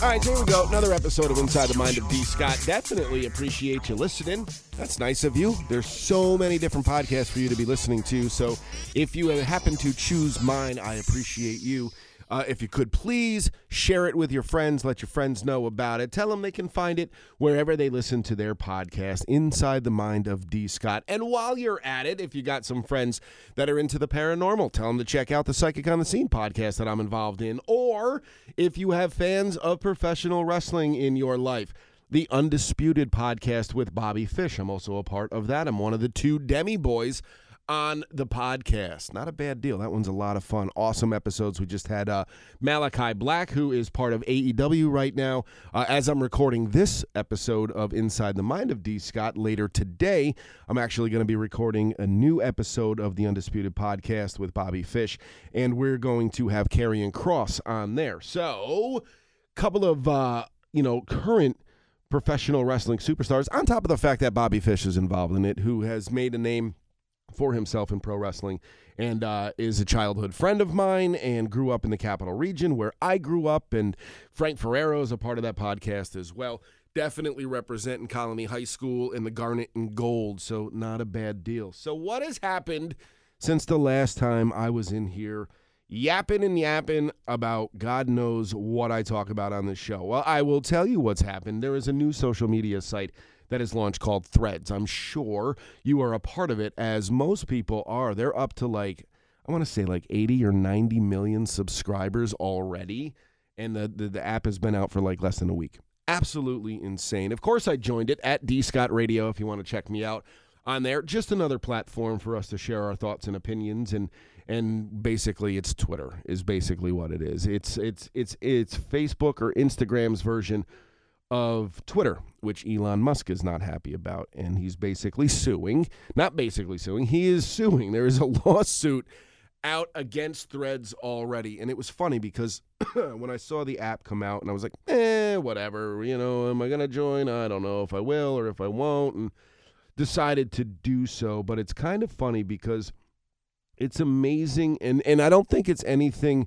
All right, so here we go. Another episode of Inside the Mind of D. Scott. Definitely appreciate you listening. That's nice of you. There's so many different podcasts for you to be listening to. So if you happen to choose mine, I appreciate you. Uh, if you could please share it with your friends, let your friends know about it. Tell them they can find it wherever they listen to their podcast, Inside the Mind of D. Scott. And while you're at it, if you got some friends that are into the paranormal, tell them to check out the Psychic on the Scene podcast that I'm involved in. Or if you have fans of professional wrestling in your life, the Undisputed podcast with Bobby Fish. I'm also a part of that. I'm one of the two Demi boys on the podcast. Not a bad deal. That one's a lot of fun. Awesome episodes. We just had uh, Malakai Black, who is part of AEW right now. Uh, as I'm recording this episode of Inside the Mind of D. Scott later today, I'm actually going to be recording a new episode of the Undisputed podcast with Bobby Fish, and we're going to have Karrion Kross on there. So, couple of uh, you know current professional wrestling superstars on top of the fact that Bobby Fish is involved in it, who has made a name for himself in pro wrestling and uh, is a childhood friend of mine and grew up in the capital region where I grew up. And Frank Ferrero is a part of that podcast as well. Definitely representing Colonie High School in the garnet and gold. So, not a bad deal. So, what has happened since the last time I was in here? Yapping and yapping about God knows what I talk about on this show. Well, I will tell you what's happened. There is a new social media site that is launched called Threads. I'm sure you are a part of it, as most people are. They're up to like, I want to say like 80 or 90 million subscribers already. And the, the, the app has been out for like less than a week. Absolutely insane. Of course, I joined it at D Scott Radio if you want to check me out on there. Just another platform for us to share our thoughts and opinions and and basically it's Twitter is basically what it is. It's it's it's it's Facebook or Instagram's version of Twitter, which Elon Musk is not happy about. And he's basically suing, not basically suing, he is suing. There is a lawsuit out against threads already. And it was funny because when I saw the app come out and I was like, eh, whatever, you know, am I going to join? I don't know if I will or if I won't. And decided to do so. But it's kind of funny because it's amazing. And, and I don't think it's anything.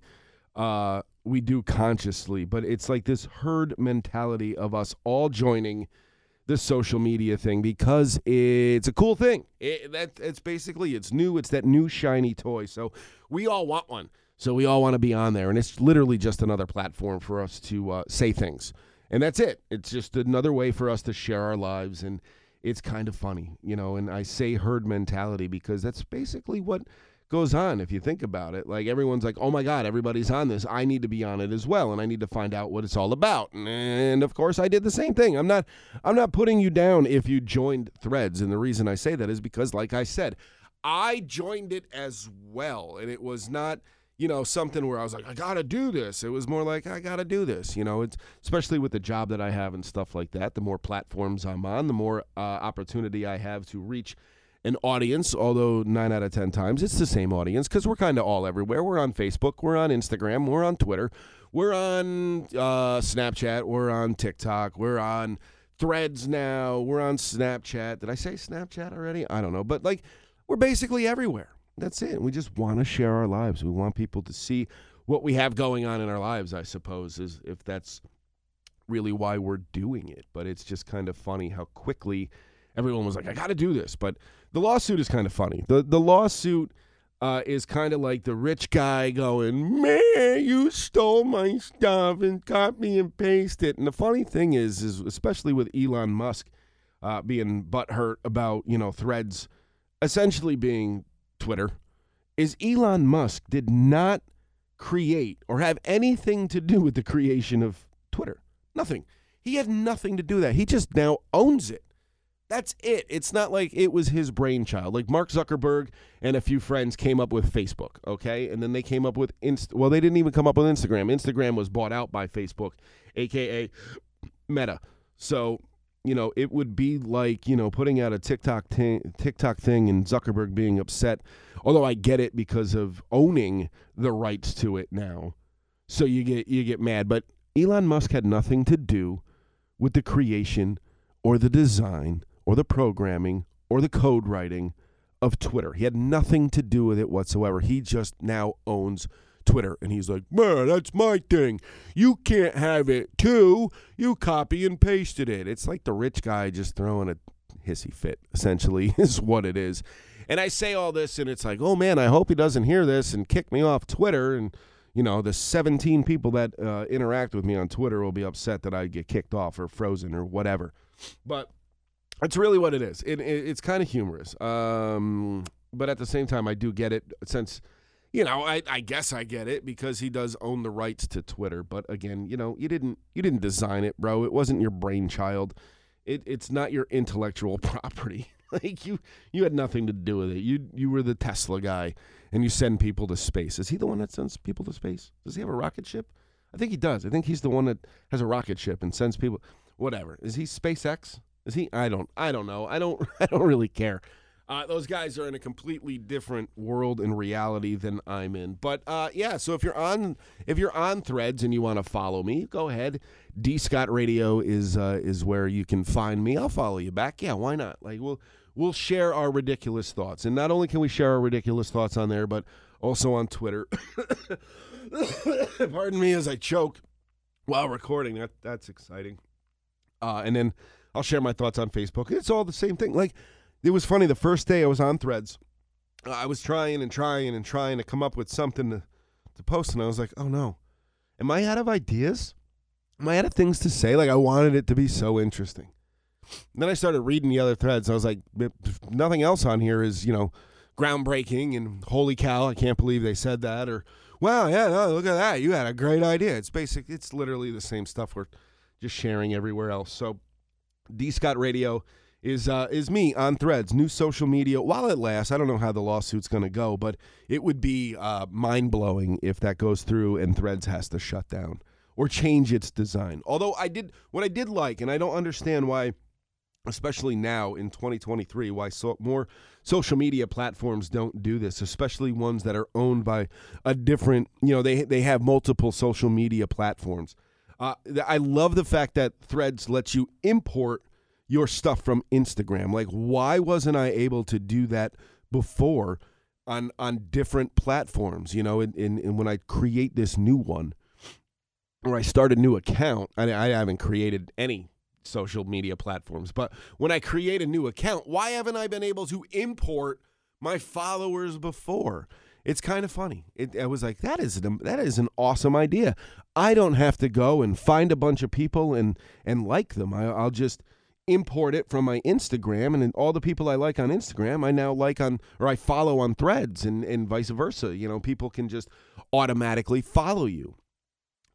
Uh, we do consciously, but it's like this herd mentality of us all joining the social media thing because it's a cool thing. It, that it's basically it's new. It's that new shiny toy. So we all want one. So we all want to be on there, and it's literally just another platform for us to uh, say things, and that's it. It's just another way for us to share our lives, and it's kind of funny, you know. And I say herd mentality because that's basically what goes on if you think about it. Like everyone's like, "Oh my god, everybody's on this. I need to be on it as well and I need to find out what it's all about." And of course, I did the same thing. I'm not I'm not putting you down if you joined Threads, and the reason I say that is because like I said, I joined it as well, and it was not you know something where I was like I got to do this. It was more like I got to do this. You know, it's especially with the job that I have and stuff like that. The more platforms I'm on, the more uh, opportunity I have to reach an audience, although nine out of 10 times it's the same audience because we're kind of all everywhere. We're on Facebook, we're on Instagram, we're on Twitter, we're on uh, Snapchat, we're on TikTok, we're on Threads now, we're on Snapchat. Did I say Snapchat already? I don't know. But like, we're basically everywhere. That's it. We just want to share our lives. We want people to see what we have going on in our lives, I suppose, is if that's really why we're doing it. But it's just kind of funny how quickly everyone was like, I got to do this. But the lawsuit is kind of funny. The the lawsuit uh, is kind of like the rich guy going, "Man, you stole my stuff and copy and paste it." And the funny thing is, is especially with Elon Musk uh, being butthurt about you know Threads essentially being Twitter, is Elon Musk did not create or have anything to do with the creation of Twitter. Nothing. He had nothing to do that. He just now owns it. That's it. It's not like it was his brainchild. Like Mark Zuckerberg and a few friends came up with Facebook, okay? And then they came up with Inst well, they didn't even come up with Instagram. Instagram was bought out by Facebook, aka Meta. So you know, it would be like you know putting out a TikTok t- TikTok thing and Zuckerberg being upset. Although I get it because of owning the rights to it now, so you get you get mad. But Elon Musk had nothing to do with the creation or the design or the programming or the code writing of Twitter. He had nothing to do with it whatsoever. He just now owns Twitter. And he's like, man, that's my thing. You can't have it too. You copy and pasted it. It's like the rich guy just throwing a hissy fit, essentially, is what it is. And I say all this, and it's like, oh man, I hope he doesn't hear this and kick me off Twitter. And, you know, the 17 people that uh, interact with me on Twitter will be upset that I get kicked off or frozen or whatever. But that's really what it is. It, it, it's kind of humorous. Um, but at the same time, I do get it since, you know, I, I guess I get it because he does own the rights to Twitter. But again, you know, you didn't you didn't design it, bro. It wasn't your brainchild. It, it's not your intellectual property. like you you had nothing to do with it. You you were the Tesla guy, and you send people to space. Is he the one that sends people to space? Does he have a rocket ship? I think he does. I think he's the one that has a rocket ship and sends people. Whatever. Is he SpaceX? Is he? I don't. I don't know. I don't. I don't really care. Uh, those guys are in a completely different world and reality than I'm in. But uh, yeah, so if you're on if you're on Threads and you want to follow me, go ahead. D Scott Radio is uh, is where you can find me. I'll follow you back. Yeah, why not? Like we'll we'll share our ridiculous thoughts, and not only can we share our ridiculous thoughts on there, but also on Twitter. Pardon me as I choke while recording. That that's exciting. Uh, and then I'll share my thoughts on Facebook. It's all the same thing. Like it was funny the first day I was on Threads. I was trying and trying and trying to come up with something to, to post, and I was like, oh no, am I out of ideas? Am I out of things to say? Like I wanted it to be so interesting. And then I started reading the other threads. I was like, nothing else on here is you know groundbreaking and holy cow, I can't believe they said that or wow, yeah, no, look at that, you had a great idea. It's basic. It's literally the same stuff we're just sharing everywhere else. So D Scott Radio is uh, is me on Threads, new social media. While it lasts, I don't know how the lawsuit's going to go, but it would be uh, mind blowing if that goes through and Threads has to shut down or change its design. Although I did what I did like, and I don't understand why, especially now in 2023, why so, more social media platforms don't do this, especially ones that are owned by a different. You know, they they have multiple social media platforms. Uh, I love the fact that Threads lets you import your stuff from Instagram. Like, why wasn't I able to do that before on on different platforms? You know, and, and when I create this new one or I start a new account, I, I haven't created any social media platforms, but when I create a new account, why haven't I been able to import my followers before? It's kind of funny. It, I was like, that is an, that is an awesome idea. I don't have to go and find a bunch of people and and like them. I, I'll just import it from my Instagram, and all the people I like on Instagram, I now like on or I follow on Threads, and and vice versa. You know, people can just automatically follow you.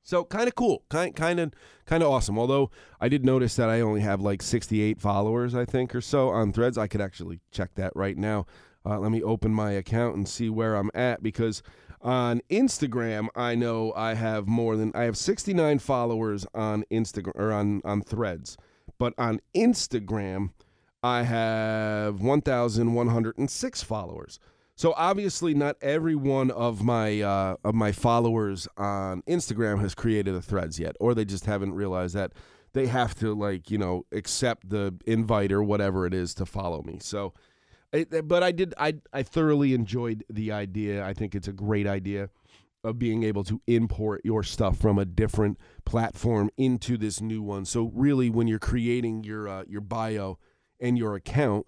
So kind of cool, kind kind of kind of awesome. Although I did notice that I only have like 68 followers, I think, or so on Threads. I could actually check that right now. Uh, let me open my account and see where I'm at because on Instagram, I know I have more than I have 69 followers on Instagram or on on Threads, but on Instagram, I have 1,106 followers. So obviously, not every one of my uh, of my followers on Instagram has created a Threads yet, or they just haven't realized that they have to like you know accept the invite or whatever it is to follow me. So but I did. I I thoroughly enjoyed the idea. I think it's a great idea of being able to import your stuff from a different platform into this new one. So really, when you're creating your uh, your bio and your account,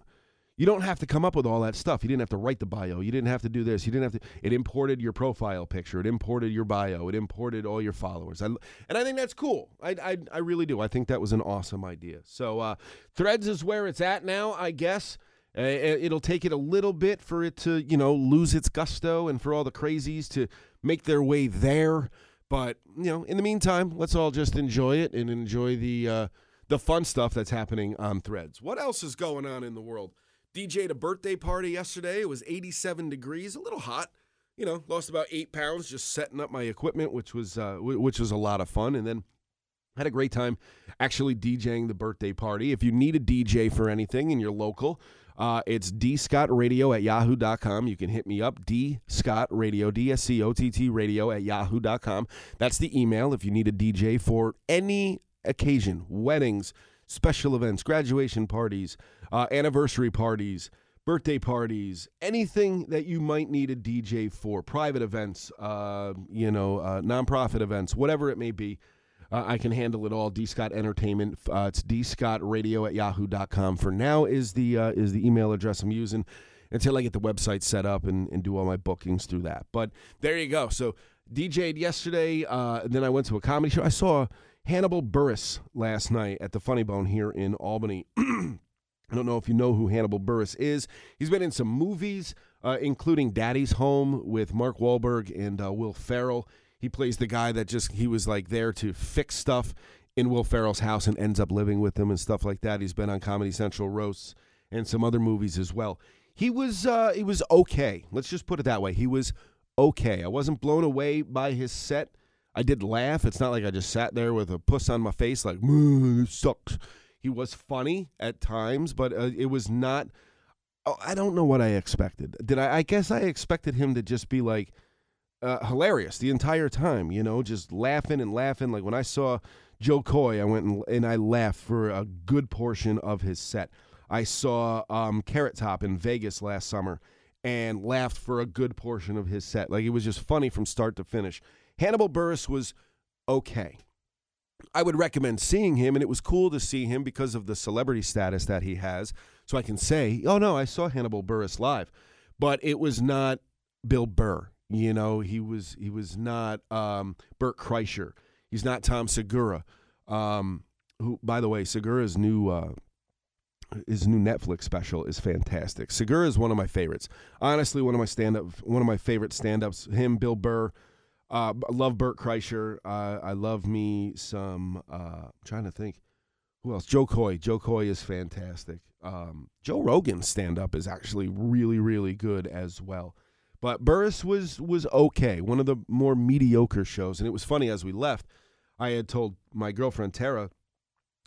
you don't have to come up with all that stuff. You didn't have to write the bio. You didn't have to do this. You didn't have to. It imported your profile picture. It imported your bio. It imported all your followers. I, and I think that's cool. I, I, I really do. I think that was an awesome idea. So uh, Threads is where it's at now, I guess. Uh, it'll take it a little bit for it to, you know, lose its gusto and for all the crazies to make their way there. But you know, in the meantime, let's all just enjoy it and enjoy the uh, the fun stuff that's happening on Threads. What else is going on in the world? DJ'd a birthday party yesterday. It was 87 degrees, a little hot. You know, lost about eight pounds just setting up my equipment, which was uh, which was a lot of fun. And then Had a great time actually DJing the birthday party. If you need a DJ for anything and you're local, uh, it's dscottradio at yahoo.com. You can hit me up, dscottradio, D-S-C-O-T-T radio at yahoo.com. That's the email if you need a DJ for any occasion, weddings, special events, graduation parties, uh, anniversary parties, birthday parties, anything that you might need a DJ for, private events, uh, you know, uh, nonprofit events, whatever it may be. Uh, I can handle it all. D Scott Entertainment. Uh, it's dscottradio at yahoo.com. For now is the uh, is the email address I'm using until I get the website set up and, and do all my bookings through that. But there you go. So DJ'd yesterday. Uh, then I went to a comedy show. I saw Hannibal Buress last night at the Funny Bone here in Albany. I don't know if you know who Hannibal Buress is. He's been in some movies, uh, including Daddy's Home with Mark Wahlberg and uh, Will Ferrell. He plays the guy that just he was like there to fix stuff in Will Ferrell's house and ends up living with him and stuff like that. He's been on Comedy Central roasts and some other movies as well. He was uh, he was okay. Let's just put it that way. He was okay. I wasn't blown away by his set. I did laugh. It's not like I just sat there with a puss on my face like, "This sucks." He was funny at times, but uh, it was not. Oh, I don't know what I expected. Did I? I guess I expected him to just be like uh, hilarious the entire time. You know, just laughing and laughing. Like when I saw Jo Koy, I went and, and I laughed for a good portion of his set. I saw um, Carrot Top in Vegas last summer and laughed for a good portion of his set. Like it was just funny from start to finish. Hannibal Buress was okay. I would recommend seeing him, and it was cool to see him because of the celebrity status that he has. So I can say, oh no, I saw Hannibal Buress live, but it was not Bill Burr. You know, he was he was not um, Bert Kreischer. He's not Tom Segura. Um, who, by the way, Segura's new uh, his new Netflix special is fantastic. Segura is one of my favorites. Honestly, one of my stand up, one of my favorite stand ups. Him, Bill Burr. Uh, I love Bert Kreischer. Uh, I love me some. Uh, I'm trying to think. Who else? Jo Koy. Jo Koy is fantastic. Um, Joe Rogan's stand up is actually really, really good as well. But Buress was was okay. One of the more mediocre shows, and it was funny as we left. I had told my girlfriend Tara,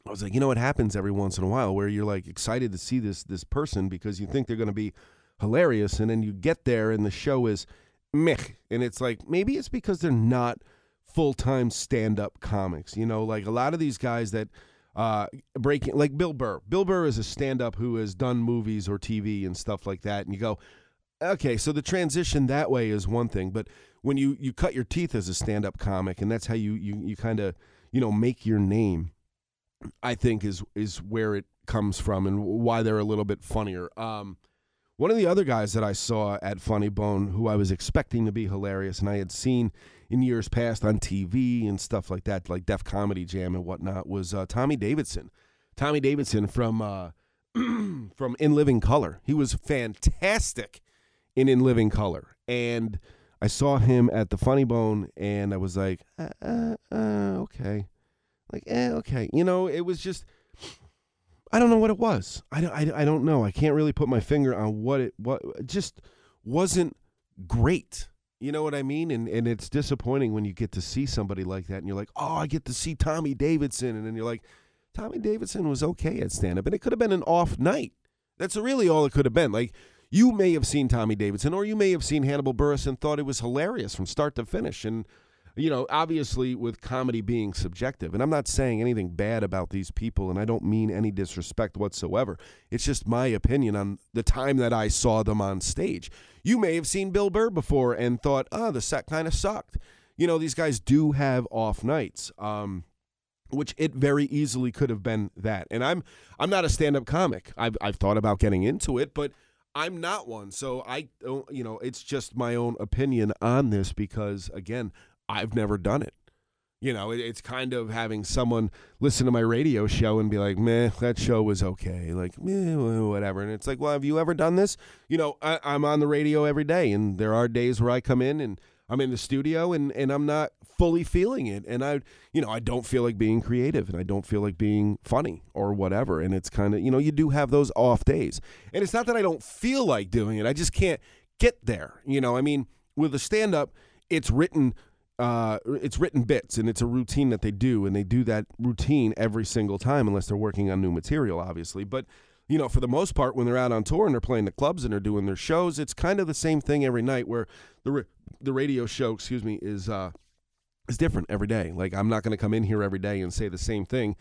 I was like, you know, it happens every once in a while where you're like excited to see this this person because you think they're going to be hilarious, and then you get there and the show is meh, and it's like maybe it's because they're not full time stand up comics. You know, like a lot of these guys that uh breaking like Bill Burr. Bill Burr is a stand up who has done movies or TV and stuff like that, and you go, okay, so the transition that way is one thing, but when you you cut your teeth as a stand-up comic and that's how you you, you kind of you know make your name i think is is where it comes from and why they're a little bit funnier. Um, one of the other guys that i saw at funny bone who i was expecting to be hilarious and i had seen in years past on tv and stuff like that like def comedy jam and whatnot was uh, tommy davidson. Tommy davidson from uh, from in living color. He was fantastic in In Living Color. And I saw him at the Funny Bone, and I was like, uh, uh, uh, okay. Like, eh, okay. You know, it was just, I don't know what it was. I I, I don't know. I can't really put my finger on what it, what, it just wasn't great. You know what I mean? And and it's disappointing when you get to see somebody like that and you're like, oh, I get to see Tommy Davidson. And then you're like, Tommy Davidson was okay at stand up. And it could have been an off night. That's really all it could have been. Like, you may have seen Tommy Davidson or you may have seen Hannibal Buress and thought it was hilarious from start to finish. And, you know, obviously with comedy being subjective, and I'm not saying anything bad about these people, and I don't mean any disrespect whatsoever. It's just my opinion on the time that I saw them on stage. You may have seen Bill Burr before and thought, oh, the set kind of sucked. You know, these guys do have off nights. Um, which it very easily could have been that. And I'm I'm not a stand-up comic. I've I've thought about getting into it, but I'm not one. So I don't, you know, it's just my own opinion on this because, again, I've never done it. You know, it, it's kind of having someone listen to my radio show and be like, meh, that show was okay. Like, meh, whatever. And it's like, well, have you ever done this? You know, I, I'm on the radio every day, and there are days where I come in and I'm in the studio and, and I'm not fully feeling it. And I, you know, I don't feel like being creative and I don't feel like being funny or whatever. And it's kind of, you know, you do have those off days. And it's not that I don't feel like doing it, I just can't get there. You know, I mean, with a stand up, it's written uh, it's written bits and it's a routine that they do and they do that routine every single time unless they're working on new material obviously but you know for the most part when they're out on tour and they're playing the clubs and they're doing their shows it's kind of the same thing every night where the the radio show excuse me is uh is different every day like i'm not going to come in here every day and say the same thing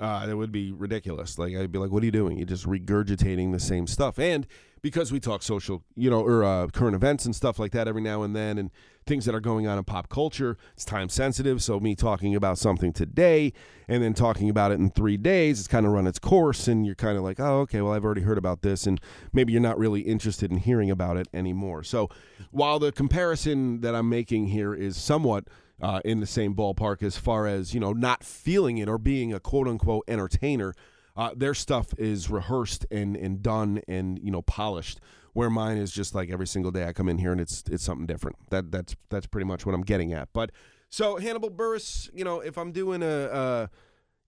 uh, that would be ridiculous. Like I'd be like, "What are you doing? You're just regurgitating the same stuff." And because we talk social, you know, or uh, current events and stuff like that every now and then, and things that are going on in pop culture, it's time sensitive. So me talking about something today and then talking about it in three days, it's kind of run its course, and you're kind of like, "Oh, okay, well, I've already heard about this," and maybe you're not really interested in hearing about it anymore. So while the comparison that I'm making here is somewhat uh, in the same ballpark as far as you know not feeling it or being a quote unquote entertainer. Uh, their stuff is rehearsed and, and done and you know polished. Where mine is just like every single day I come in here and it's it's something different. That that's that's pretty much what I'm getting at. But so Hannibal Buress, you know, if I'm doing a, a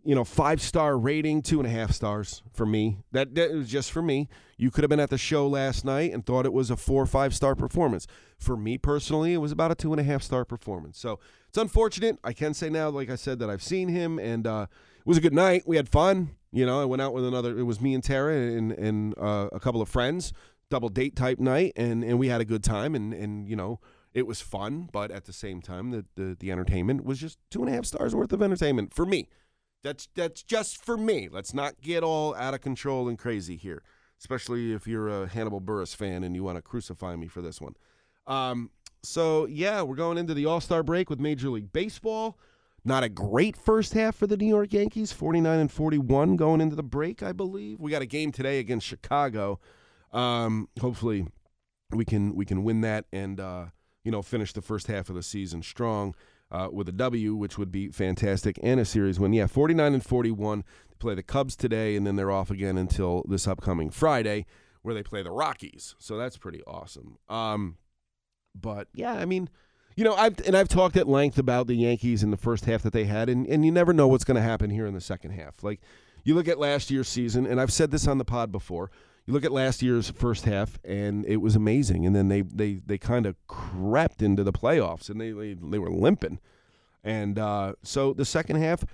you know, five star rating, two and a half stars for me. That, that was just for me. You could have been at the show last night and thought it was a four or five star performance. For me personally, it was about a two and a half star performance. So it's unfortunate. I can say now, like I said, that I've seen him and uh, it was a good night. We had fun. You know, I went out with another, it was me and Tara and, and uh, a couple of friends, double date type night, and, and we had a good time. And, and, you know, it was fun, but at the same time, the, the, the entertainment was just two and a half stars worth of entertainment for me. That's that's just for me. Let's not get all out of control and crazy here, especially if you're a Hannibal Buress fan and you want to crucify me for this one. Um, so yeah, we're going into the All Star break with Major League Baseball. Not a great first half for the New York Yankees, 49 and 41 going into the break, I believe. We got a game today against Chicago. Um, hopefully, we can we can win that and uh, you know finish the first half of the season strong uh, with a W, which would be fantastic, and a series win. Yeah, 49 and 41. They play the Cubs today, and then they're off again until this upcoming Friday, where they play the Rockies. So that's pretty awesome. Um, but yeah, I mean, you know, I've and I've talked at length about the Yankees in the first half that they had, and, and you never know what's going to happen here in the second half. Like you look at last year's season, and I've said this on the pod before you look at last year's first half, and it was amazing. And then they they they kind of crept into the playoffs, and they they, they were limping. And uh, so the second half,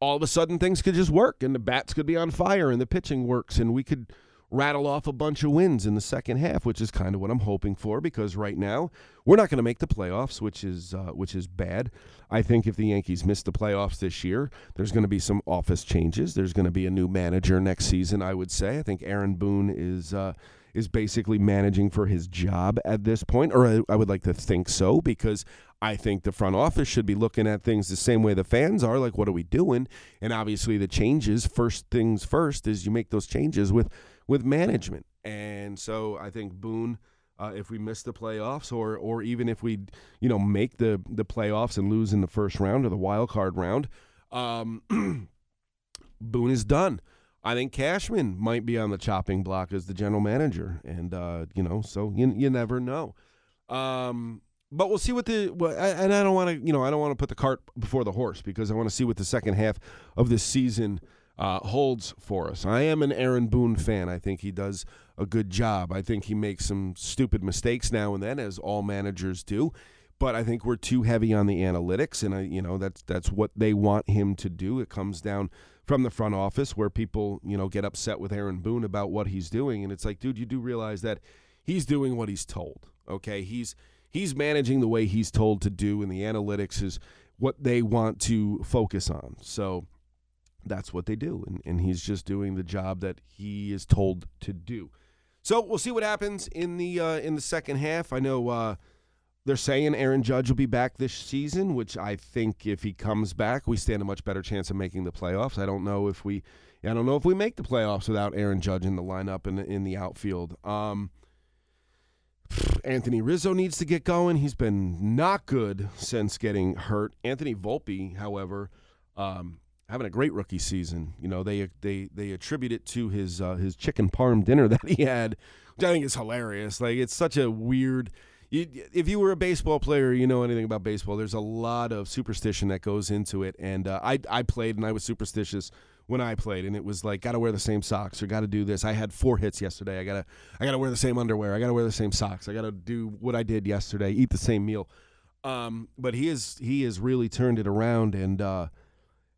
all of a sudden things could just work, and the bats could be on fire, and the pitching works, and we could rattle off a bunch of wins in the second half, which is kind of what I'm hoping for. Because right now we're not going to make the playoffs, which is uh, which is bad. I think if the Yankees miss the playoffs this year, there's going to be some office changes. There's going to be a new manager next season. I would say. I think Aaron Boone is. Uh, is basically managing for his job at this point, or I, I would like to think so, because I think the front office should be looking at things the same way the fans are. Like, what are we doing? And obviously, the changes, first things first, is you make those changes with with management. And so I think Boone, uh, if we miss the playoffs, or or even if we you know make the the playoffs and lose in the first round or the wild card round, um, Boone is done. I think Cashman might be on the chopping block as the general manager, and uh, you know, so you you never know. Um, but we'll see what the well, I, and I don't want to you know I don't want to put the cart before the horse because I want to see what the second half of this season uh, holds for us. I am an Aaron Boone fan. I think he does a good job. I think he makes some stupid mistakes now and then, as all managers do. But I think we're too heavy on the analytics, and I, you know, that's that's what they want him to do. It comes down from the front office where people, you know, get upset with Aaron Boone about what he's doing, and it's like, dude, you do realize that he's doing what he's told. Okay, he's he's managing the way he's told to do, and the analytics is what they want to focus on. So that's what they do. And, and he's just doing the job that he is told to do. So we'll see what happens in the uh, in the second half. I know uh, they're saying Aaron Judge will be back this season, which I think if he comes back, we stand a much better chance of making the playoffs. I don't know if we, I don't know if we make the playoffs without Aaron Judge in the lineup and in, the outfield. Um, Anthony Rizzo needs to get going. He's been not good since getting hurt. Anthony Volpe, however, um, having a great rookie season. You know, they they they attribute it to his uh, his chicken parm dinner that he had, which I think is hilarious. Like it's such a weird. You, if you were a baseball player, you know anything about baseball. There's a lot of superstition that goes into it, and uh, I I played and I was superstitious when I played, and it was like got to wear the same socks or got to do this. I had four hits yesterday. I gotta I gotta wear the same underwear. I gotta wear the same socks. I gotta do what I did yesterday. Eat the same meal. Um, but he is he has really turned it around and uh,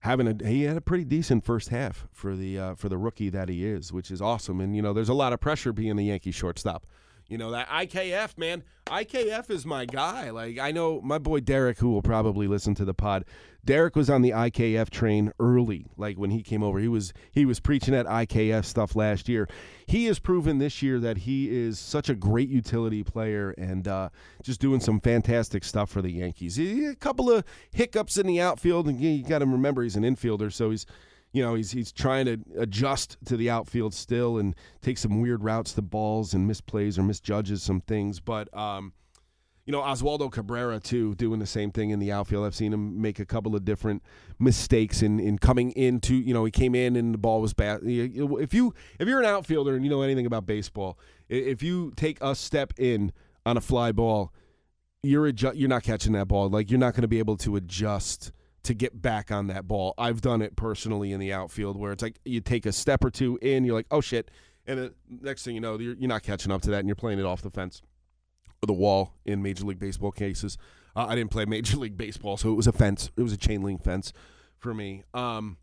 having a he had a pretty decent first half for the uh, for the rookie that he is, which is awesome. And you know, there's a lot of pressure being the Yankee shortstop. You know that IKF man, IKF is my guy. Like I know my boy Derek, who will probably listen to the pod. Derek was on the IKF train early, like when he came over. He was he was preaching that IKF stuff last year. He has proven this year that he is such a great utility player and uh, just doing some fantastic stuff for the Yankees. He, a couple of hiccups in the outfield, and you got to remember he's an infielder, so he's you know, he's he's trying to adjust to the outfield still and take some weird routes to balls and misplays or misjudges some things. But um, you know, Oswaldo Cabrera too, doing the same thing in the outfield. I've seen him make a couple of different mistakes in, in coming into. You know, he came in and the ball was bad. If you if you're an outfielder and you know anything about baseball, if you take a step in on a fly ball, you're adju- you're not catching that ball. Like you're not going to be able to adjust to get back on that ball. I've done it personally in the outfield where it's like you take a step or two in, you're like, oh shit, and the next thing you know, you're, you're not catching up to that, and you're playing it off the fence or the wall in Major League Baseball cases. Uh, I didn't play Major League Baseball, so it was a fence. It was a chain link fence for me. Um,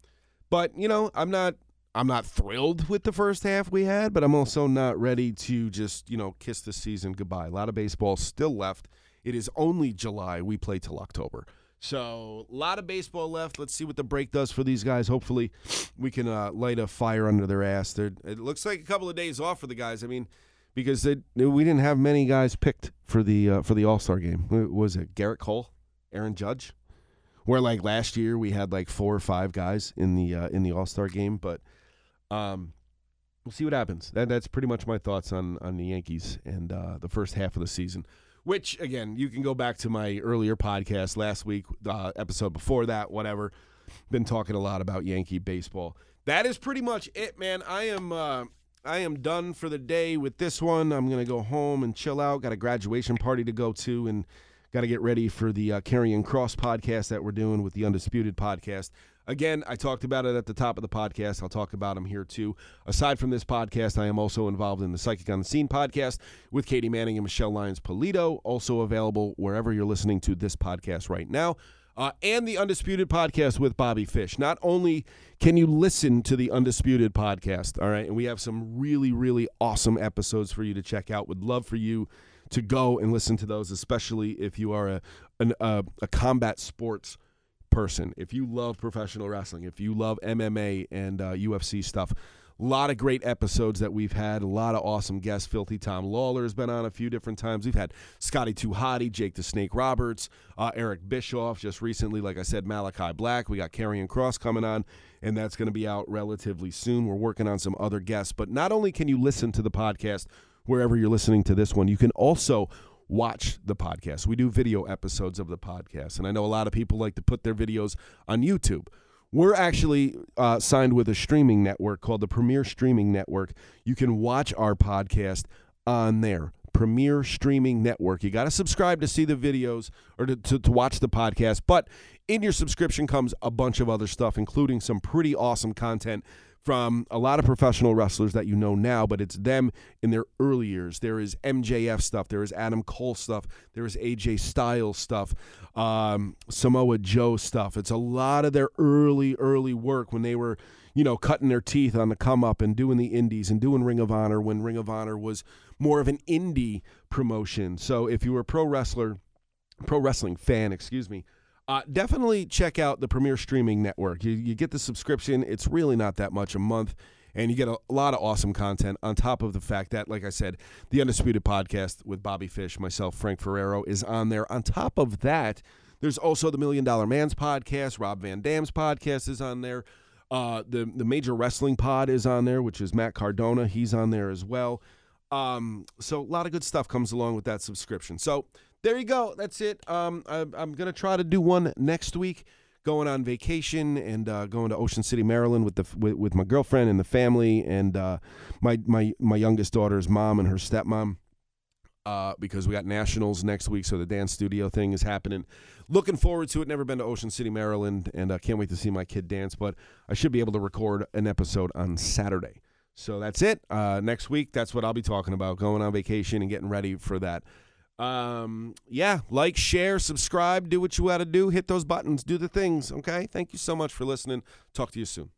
but you know, I'm not. I'm not thrilled with the first half we had, but I'm also not ready to just, you know, kiss the season goodbye. A lot of baseball still left. It is only July. We play till October. So a lot of baseball left. Let's see what the break does for these guys. Hopefully, we can uh, light a fire under their ass. They're, it looks like a couple of days off for the guys. I mean, because they, we didn't have many guys picked for the uh, for the All Star game. Was it Gerrit Cole, Aaron Judge? Where like last year we had like four or five guys in the uh, in the All Star game, but um, we'll see what happens. That, that's pretty much my thoughts on on the Yankees and uh, the first half of the season. Which again, you can go back to my earlier podcast last week, uh, episode before that, whatever. Been talking a lot about Yankee baseball. That is pretty much it, man. I am uh, I am done for the day with this one. I'm gonna go home and chill out. Got a graduation party to go to, and got to get ready for the uh, Karrion Kross podcast that we're doing with the Undisputed podcast. Again, I talked about it at the top of the podcast. I'll talk about them here too. Aside from this podcast, I am also involved in the Psychic on the Scene podcast with Katie Manning and Michelle Lyons Polito, also available wherever you're listening to this podcast right now. Uh, and the Undisputed podcast with Bobby Fish. Not only can you listen to the Undisputed podcast, all right, and we have some really, really awesome episodes for you to check out. Would love for you to go and listen to those, especially if you are a, an, uh, a combat sports person, if you love professional wrestling, if you love MMA and uh, UFC stuff, a lot of great episodes that we've had. A lot of awesome guests. Filthy Tom Lawlor has been on a few different times. We've had Scotty Hottie, Jake the Snake Roberts, uh, Eric Bischoff just recently. Like I said, Malakai Black. We got Karrion Kross coming on, and that's going to be out relatively soon. We're working on some other guests. But not only can you listen to the podcast wherever you're listening to this one, you can also watch the podcast. We do video episodes of the podcast, and I know a lot of people like to put their videos on YouTube. We're actually uh, signed with a streaming network called the Premier Streaming Network. You can watch our podcast on there. Premier Streaming Network. You got to subscribe to see the videos or to, to, to, watch the podcast. But in your subscription comes a bunch of other stuff, including some pretty awesome content from a lot of professional wrestlers that you know now, but it's them in their early years. There is MJF stuff, there is Adam Cole stuff, there is AJ Styles stuff, um, Samoa Joe stuff. It's a lot of their early, early work when they were, you know, cutting their teeth on the come up and doing the indies and doing Ring of Honor when Ring of Honor was more of an indie promotion. So if you were a pro wrestler, pro wrestling fan, excuse me, uh, definitely check out the Premier Streaming Network. You, you get the subscription, it's really not that much a month, and you get a, lot of awesome content on top of the fact that, like I said, the Undisputed Podcast with Bobby Fish, myself, Frank Ferrero, is on there. On top of that, there's also the Million Dollar Man's podcast. Rob Van Dam's podcast is on there. Uh, the the Major Wrestling Pod is on there, which is Matt Cardona. He's on there as well. Um, so a lot of good stuff comes along with that subscription. So there you go. That's it. Um, I, am gonna try to do one next week. Going on vacation and uh, going to Ocean City, Maryland, with the with, with my girlfriend and the family, and uh, my my my youngest daughter's mom and her stepmom. Uh, because we got nationals next week, so the dance studio thing is happening. Looking forward to it. Never been to Ocean City, Maryland, and I uh, can't wait to see my kid dance. But I should be able to record an episode on Saturday. So that's it. Uh, next week, that's what I'll be talking about. Going on vacation and getting ready for that Um, yeah, like, share, subscribe, do what you got to do, hit those buttons, do the things. Okay. Thank you so much for listening. Talk to you soon.